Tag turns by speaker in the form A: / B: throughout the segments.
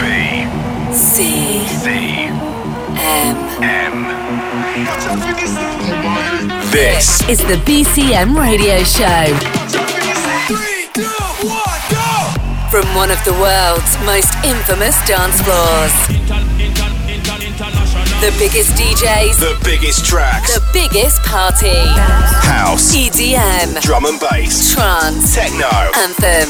A: B
B: C
A: C
B: M.
A: M. This
B: is the BCM radio show. From one of the world's most infamous dance floors. The biggest DJs,
A: the biggest tracks,
B: the biggest party.
A: house,
B: EDM,
A: drum and bass,
B: trance,
A: techno.
B: anthems.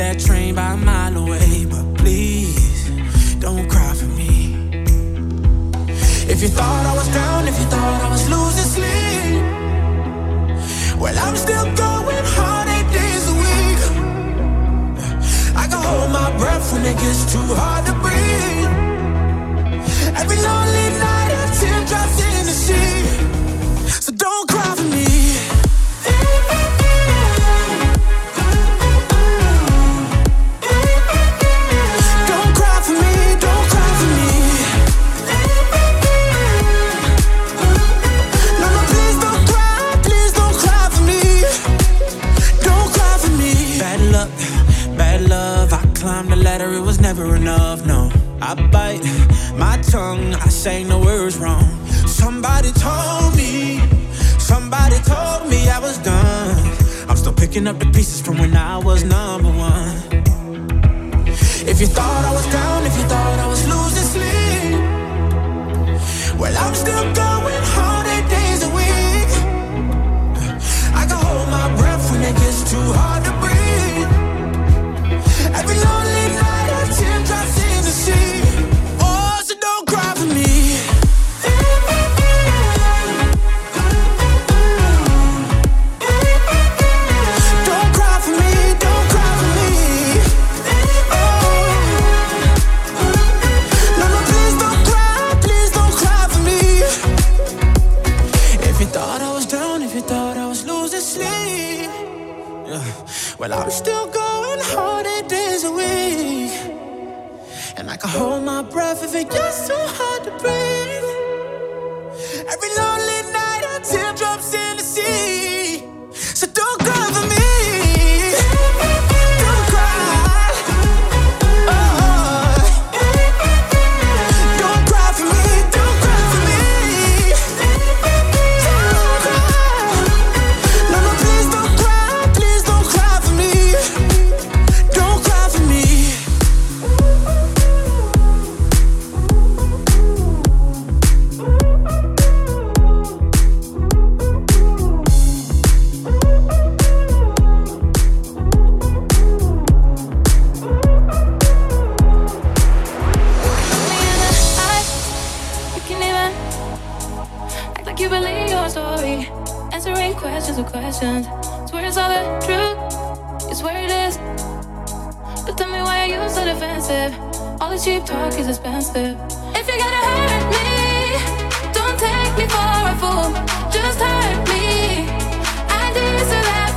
C: That train by a Somebody told me, somebody told me I was done. I'm still picking up the pieces from when I was number one. If you thought I was down, if you thought I was losing sleep, well, I'm still going hard days a week. I can hold my breath when it gets too hard well, I'm still going hard eight days a week. And I can hold my breath if it gets too hard to breathe.
D: But tell me why are you so defensive? All this cheap talk is expensive. If you're gonna hurt me, don't take me for a fool. Just hurt me. I deserve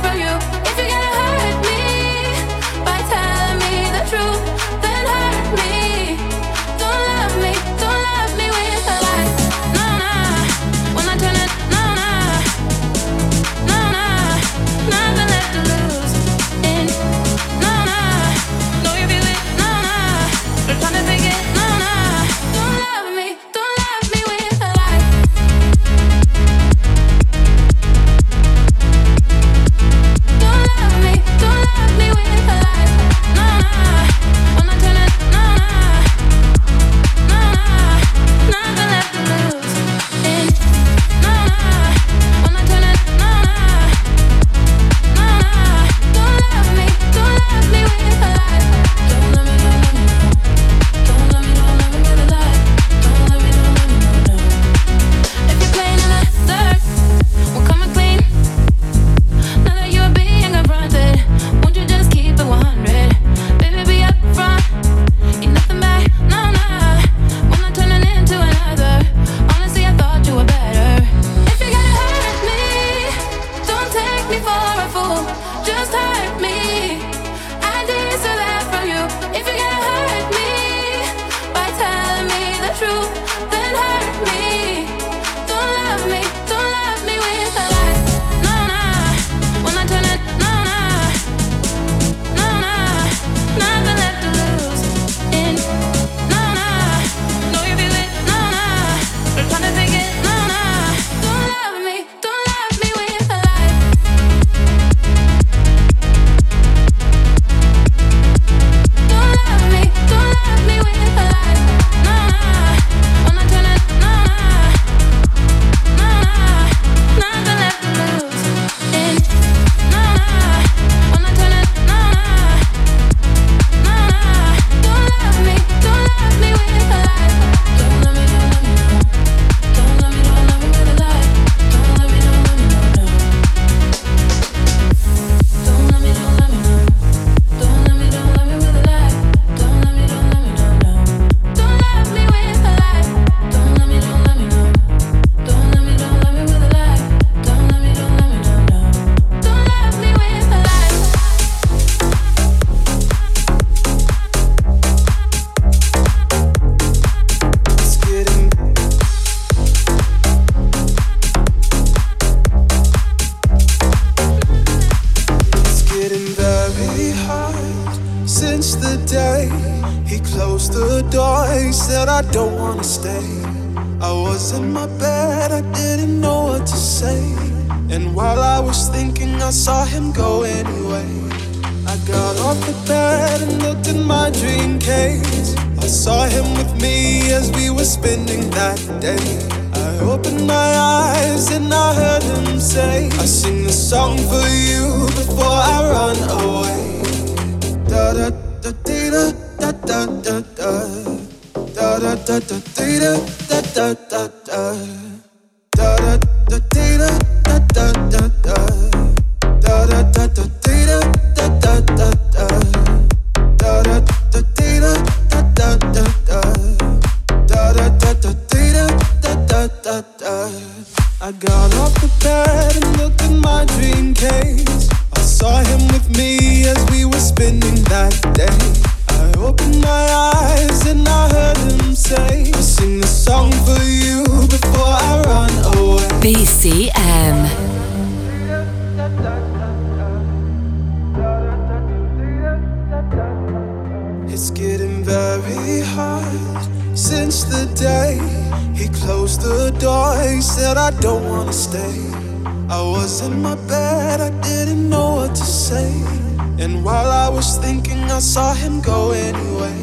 E: saw him go anyway.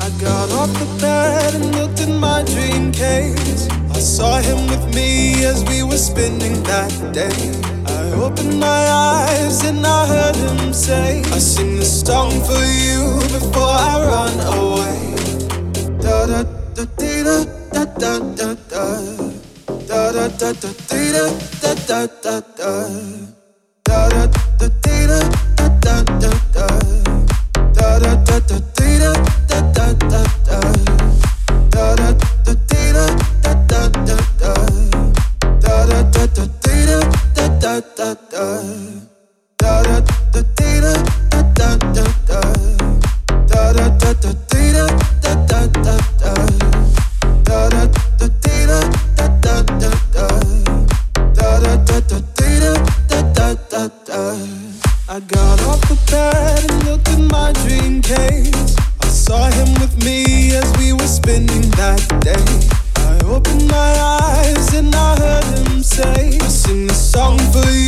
E: I got off the bed and looked in my dream case. I saw him with me as we were spinning that day. I opened my eyes and I heard him say, I sing this song for you before I run away. Da da da da da da da da. Da da da da da da da da da da da da da da da, da. for you.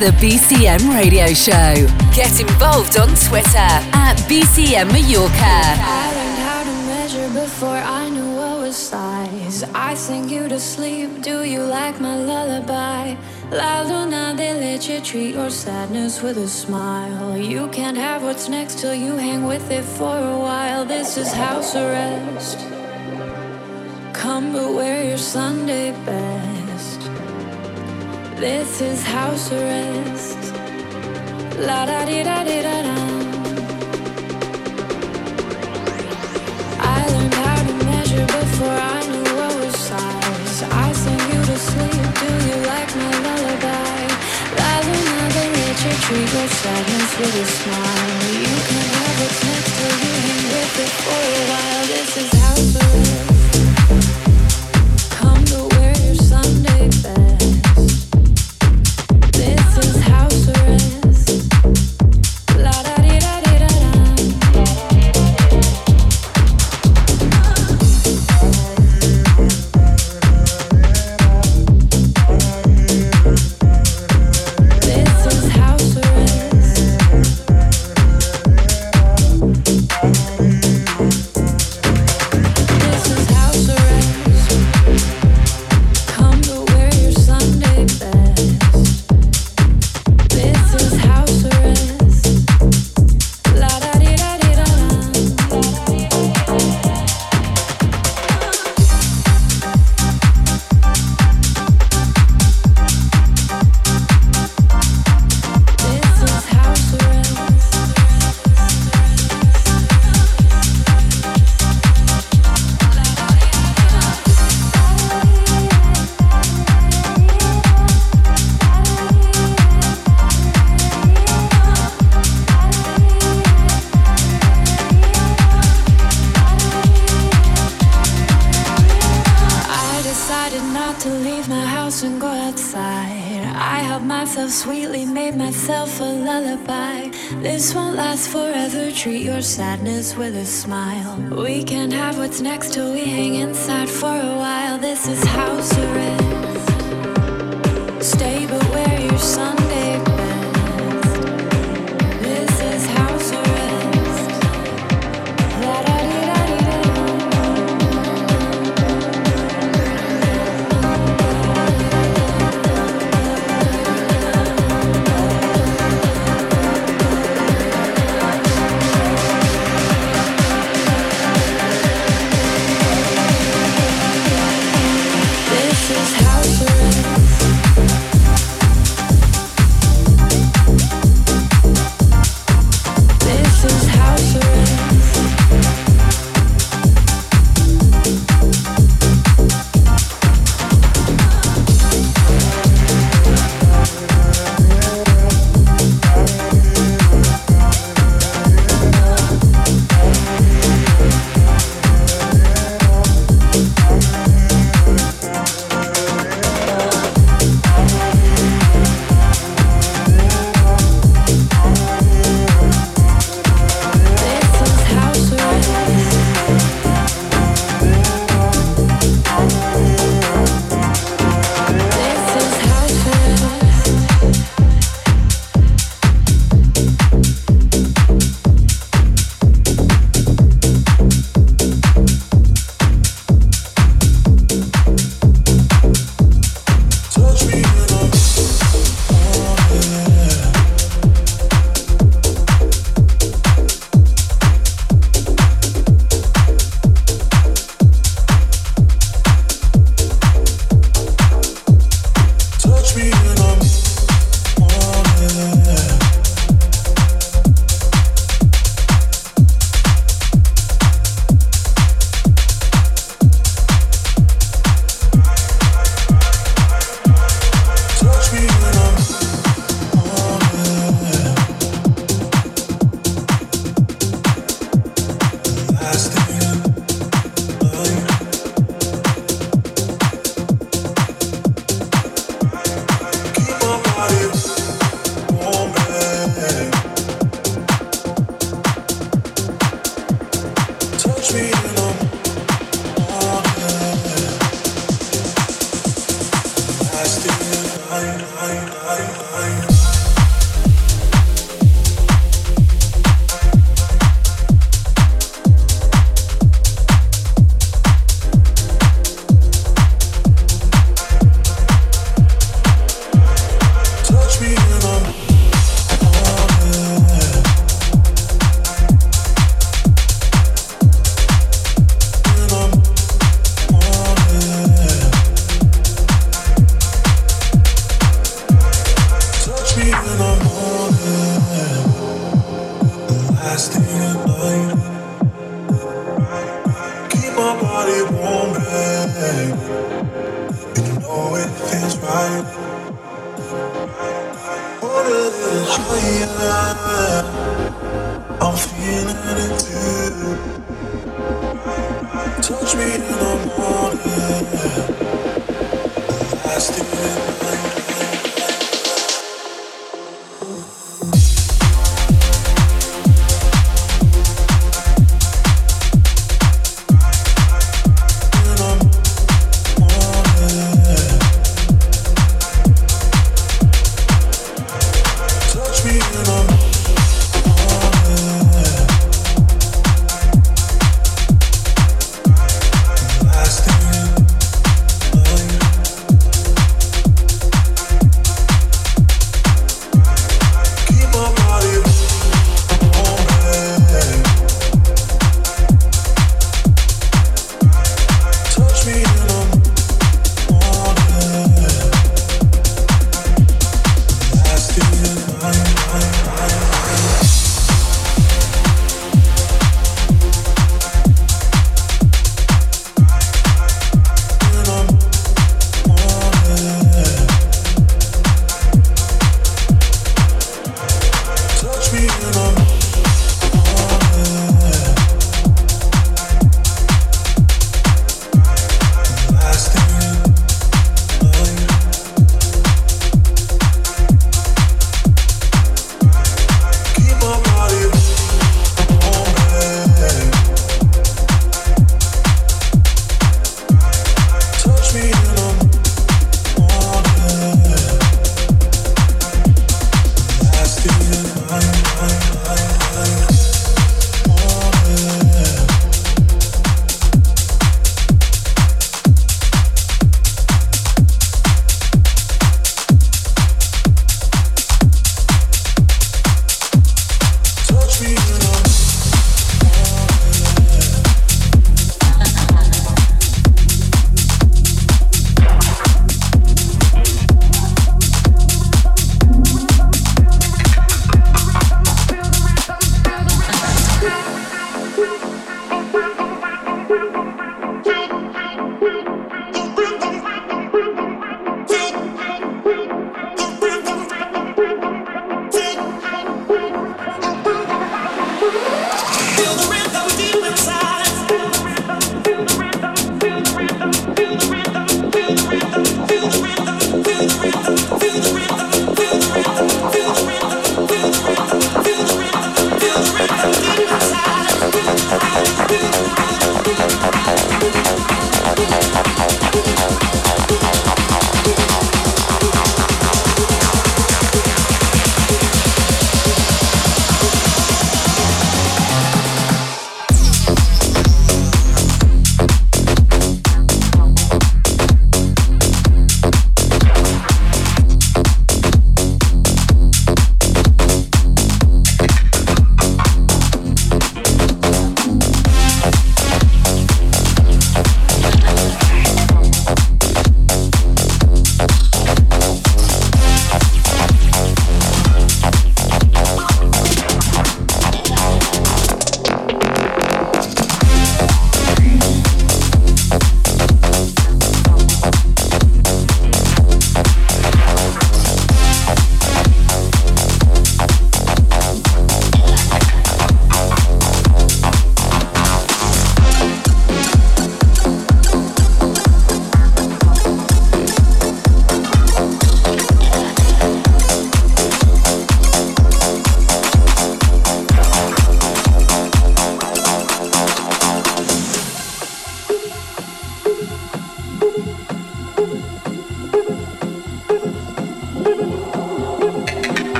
B: The BCM Radio Show. Get involved on Twitter at BCM Mallorca.
F: I learned how to measure before I knew what was size. I sing you to sleep. Do you like my lullaby? La Luna, they let you treat your sadness with a smile. You can't have what's next till you hang with it for a while. This is house arrest. Come but wear your Sunday best. This is house arrest. La da di da di da da. I learned how to measure before I knew what was size. I sing you to sleep. Do you like my lullaby? La luna de leche, treat your sadness with a smile. You can have what's next till you hang with it for a while. This is house arrest. With a smile. still. I, I,
B: I.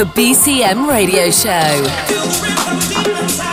B: The BCM Radio Show.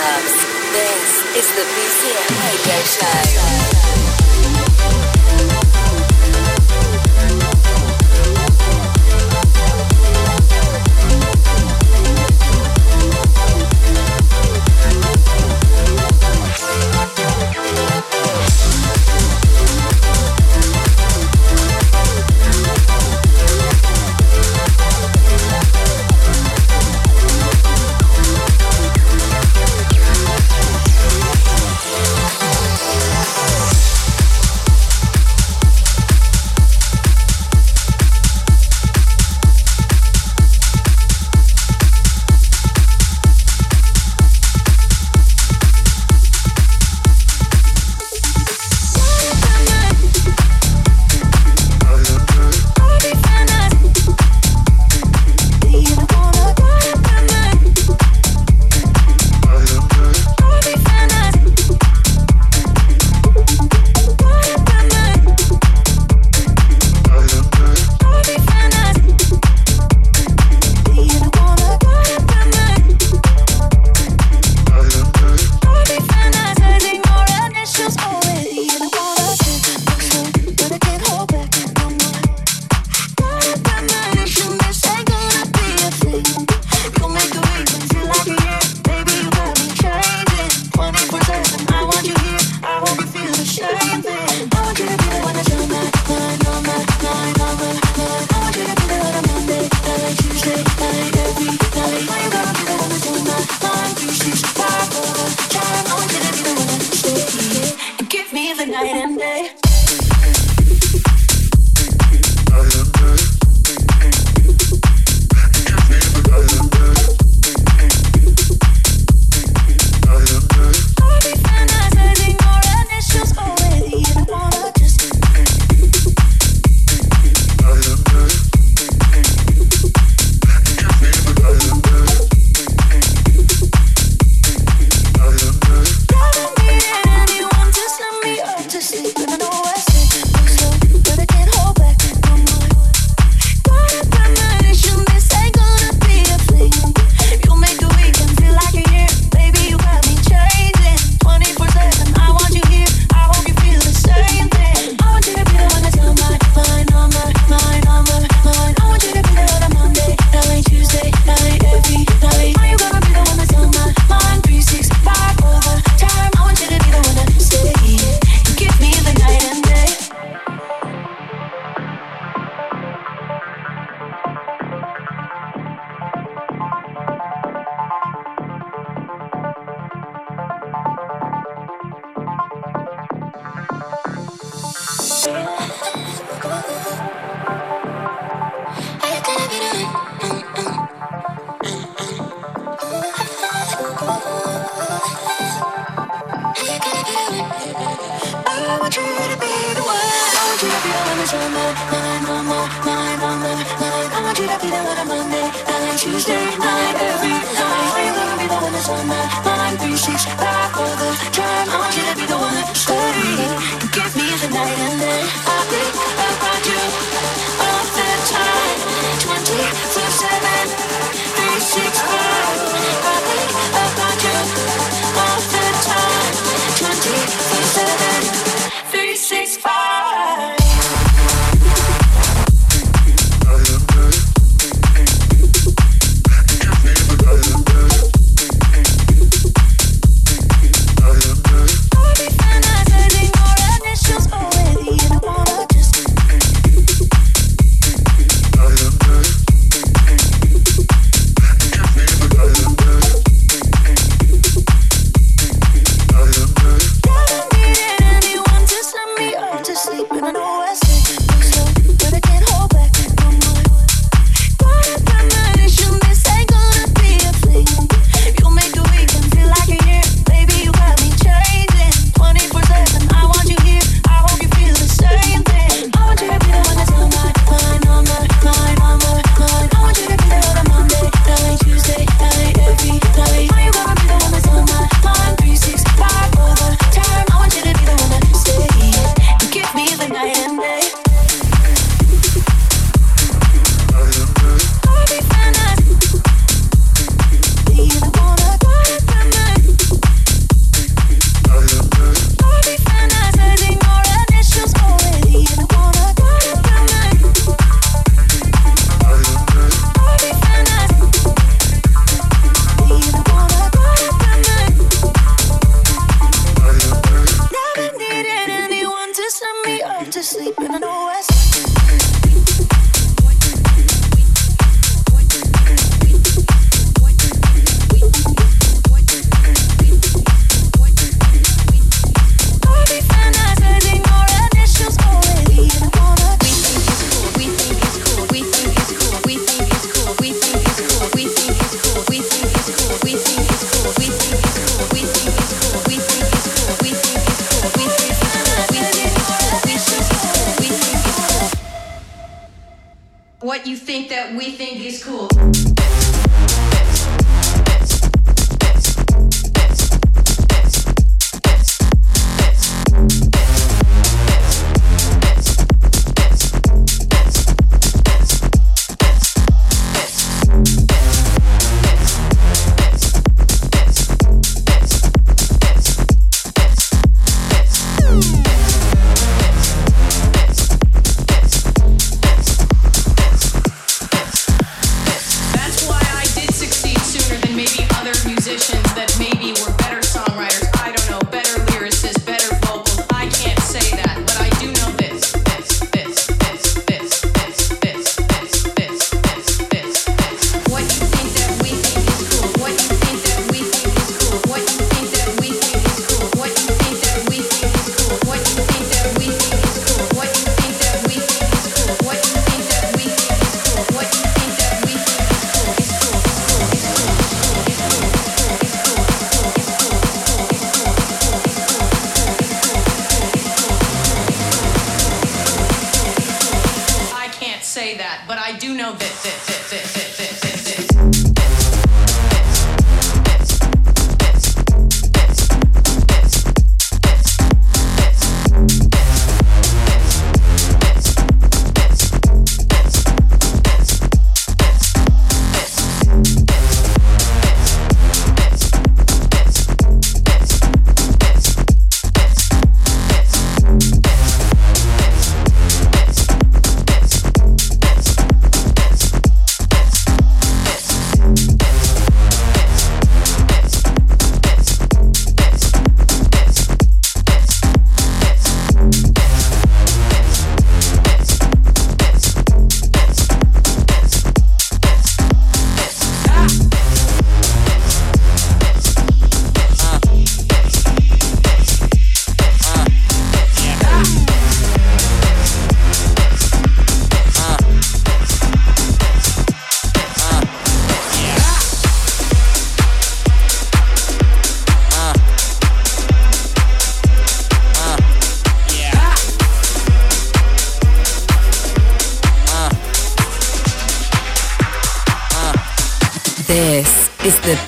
B: clubs. This is the BCM Radio Show.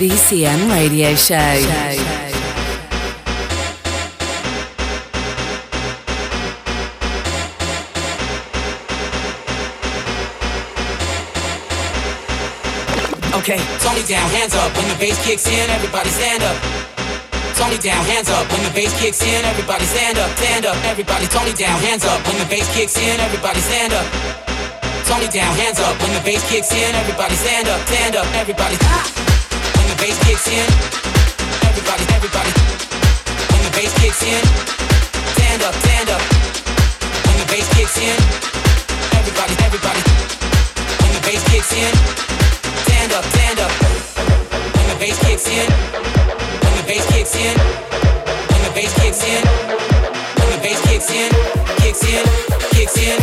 B: BCM Radio Show.
G: Okay, Tony down, hands up. When the bass kicks in, everybody stand up. Tony down, hands up. When the bass kicks in, everybody stand up, stand up. Everybody, Tony down, hands up. When the bass kicks in, everybody stand up. Tony down, hands up. When the bass kicks in, everybody stand up, stand up. Everybody, the bass kicks in, everybody, everybody. When the bass kicks in, stand up, stand up. When the bass kicks in, everybody, everybody. When the bass kicks in, stand up, stand up. When the bass kicks in, when the bass kicks in, when the bass kicks in, when the bass kicks in, kicks in, kicks in,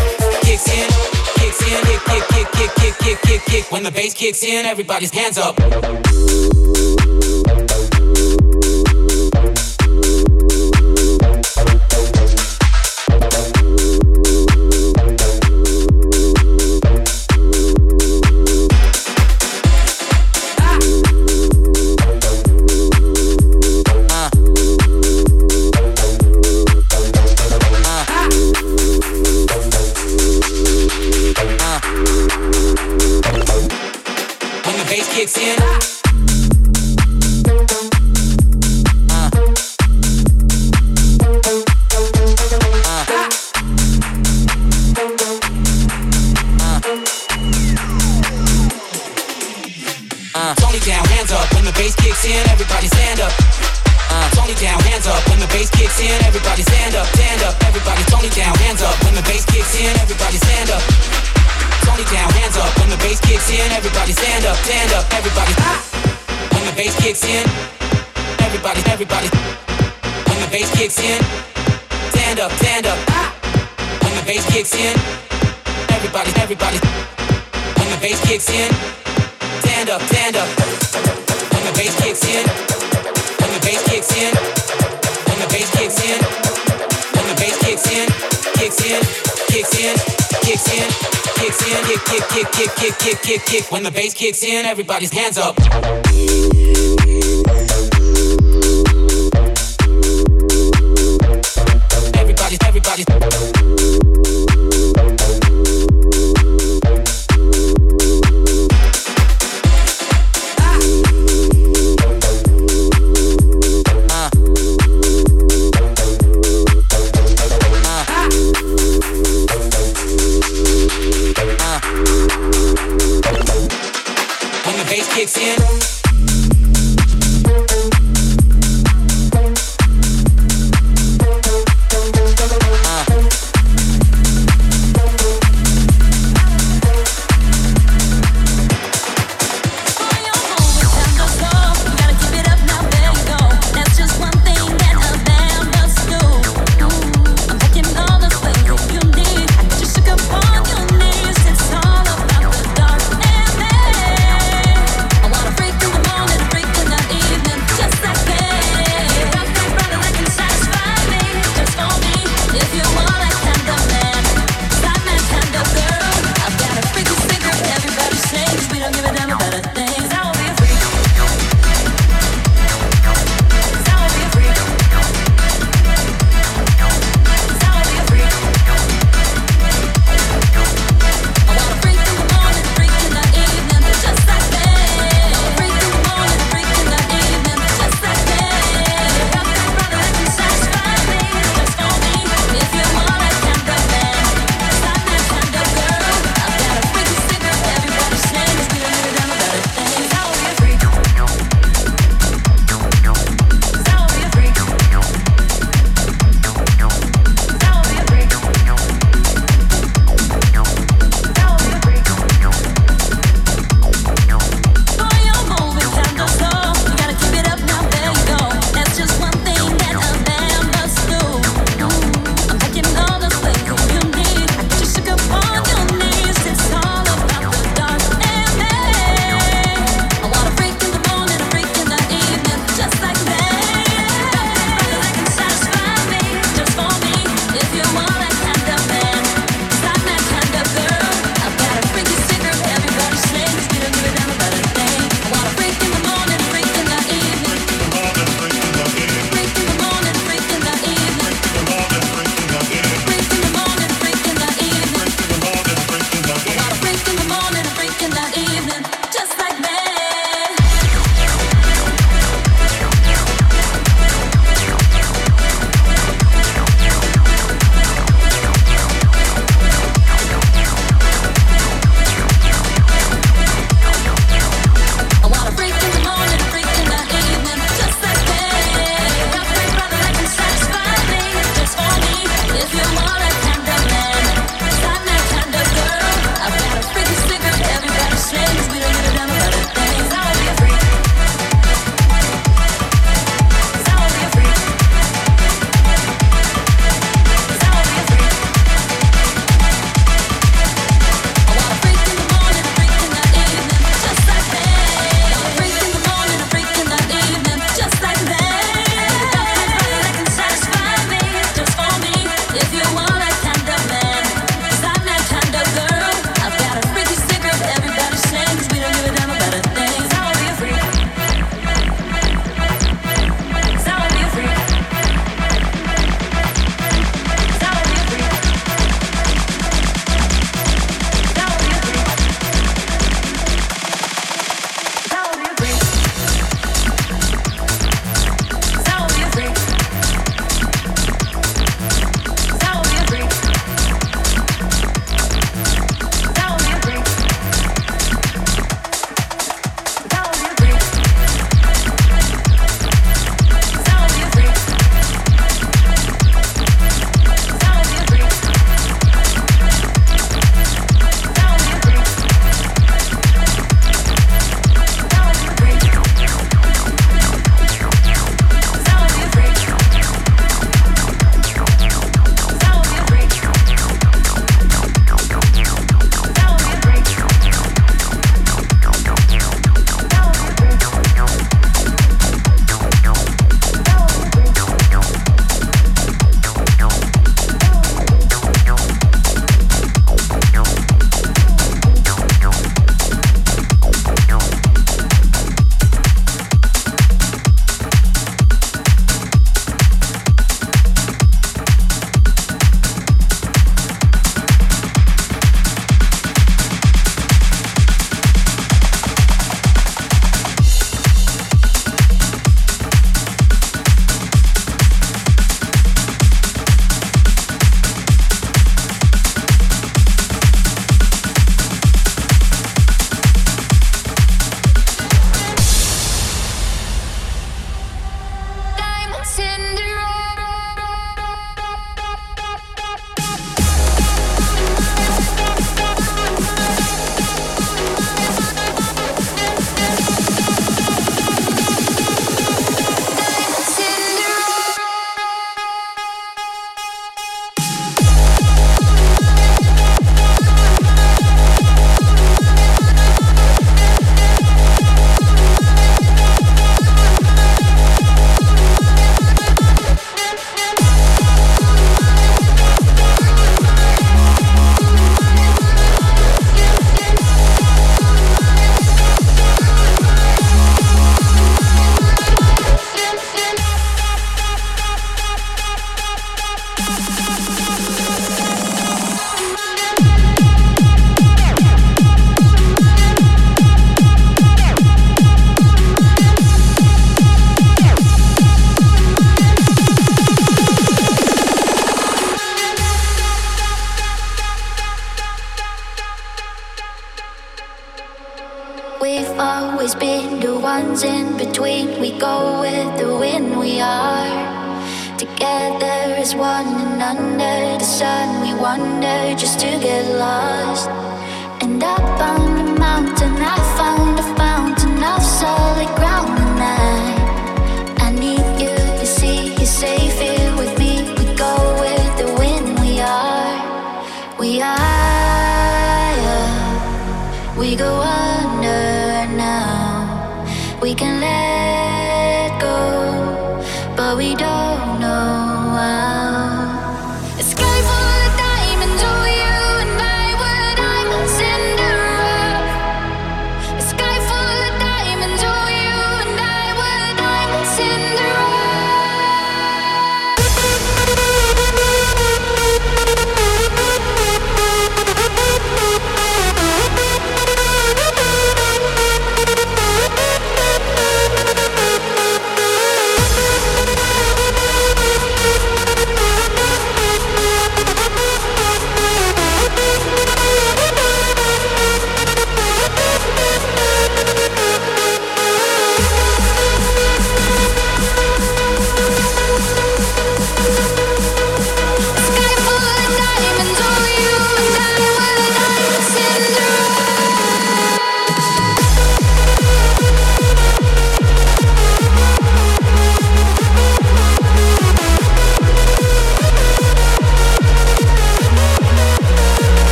G: kicks in, in, kick, kick, kick, kick, kick, kick, kick, kick. When the bass kicks in, everybody's hands up. In, everybody stand up, stand up. Everybody, when the bass kicks in, everybody, everybody. When the bass kicks in, stand up, stand up. When the bass kicks in, everybody, everybody. When the bass kicks in, stand up, stand up. Kick, kick, kick, kick, kick, kick, kick. When the bass kicks in, everybody's hands up. Everybody, everybody.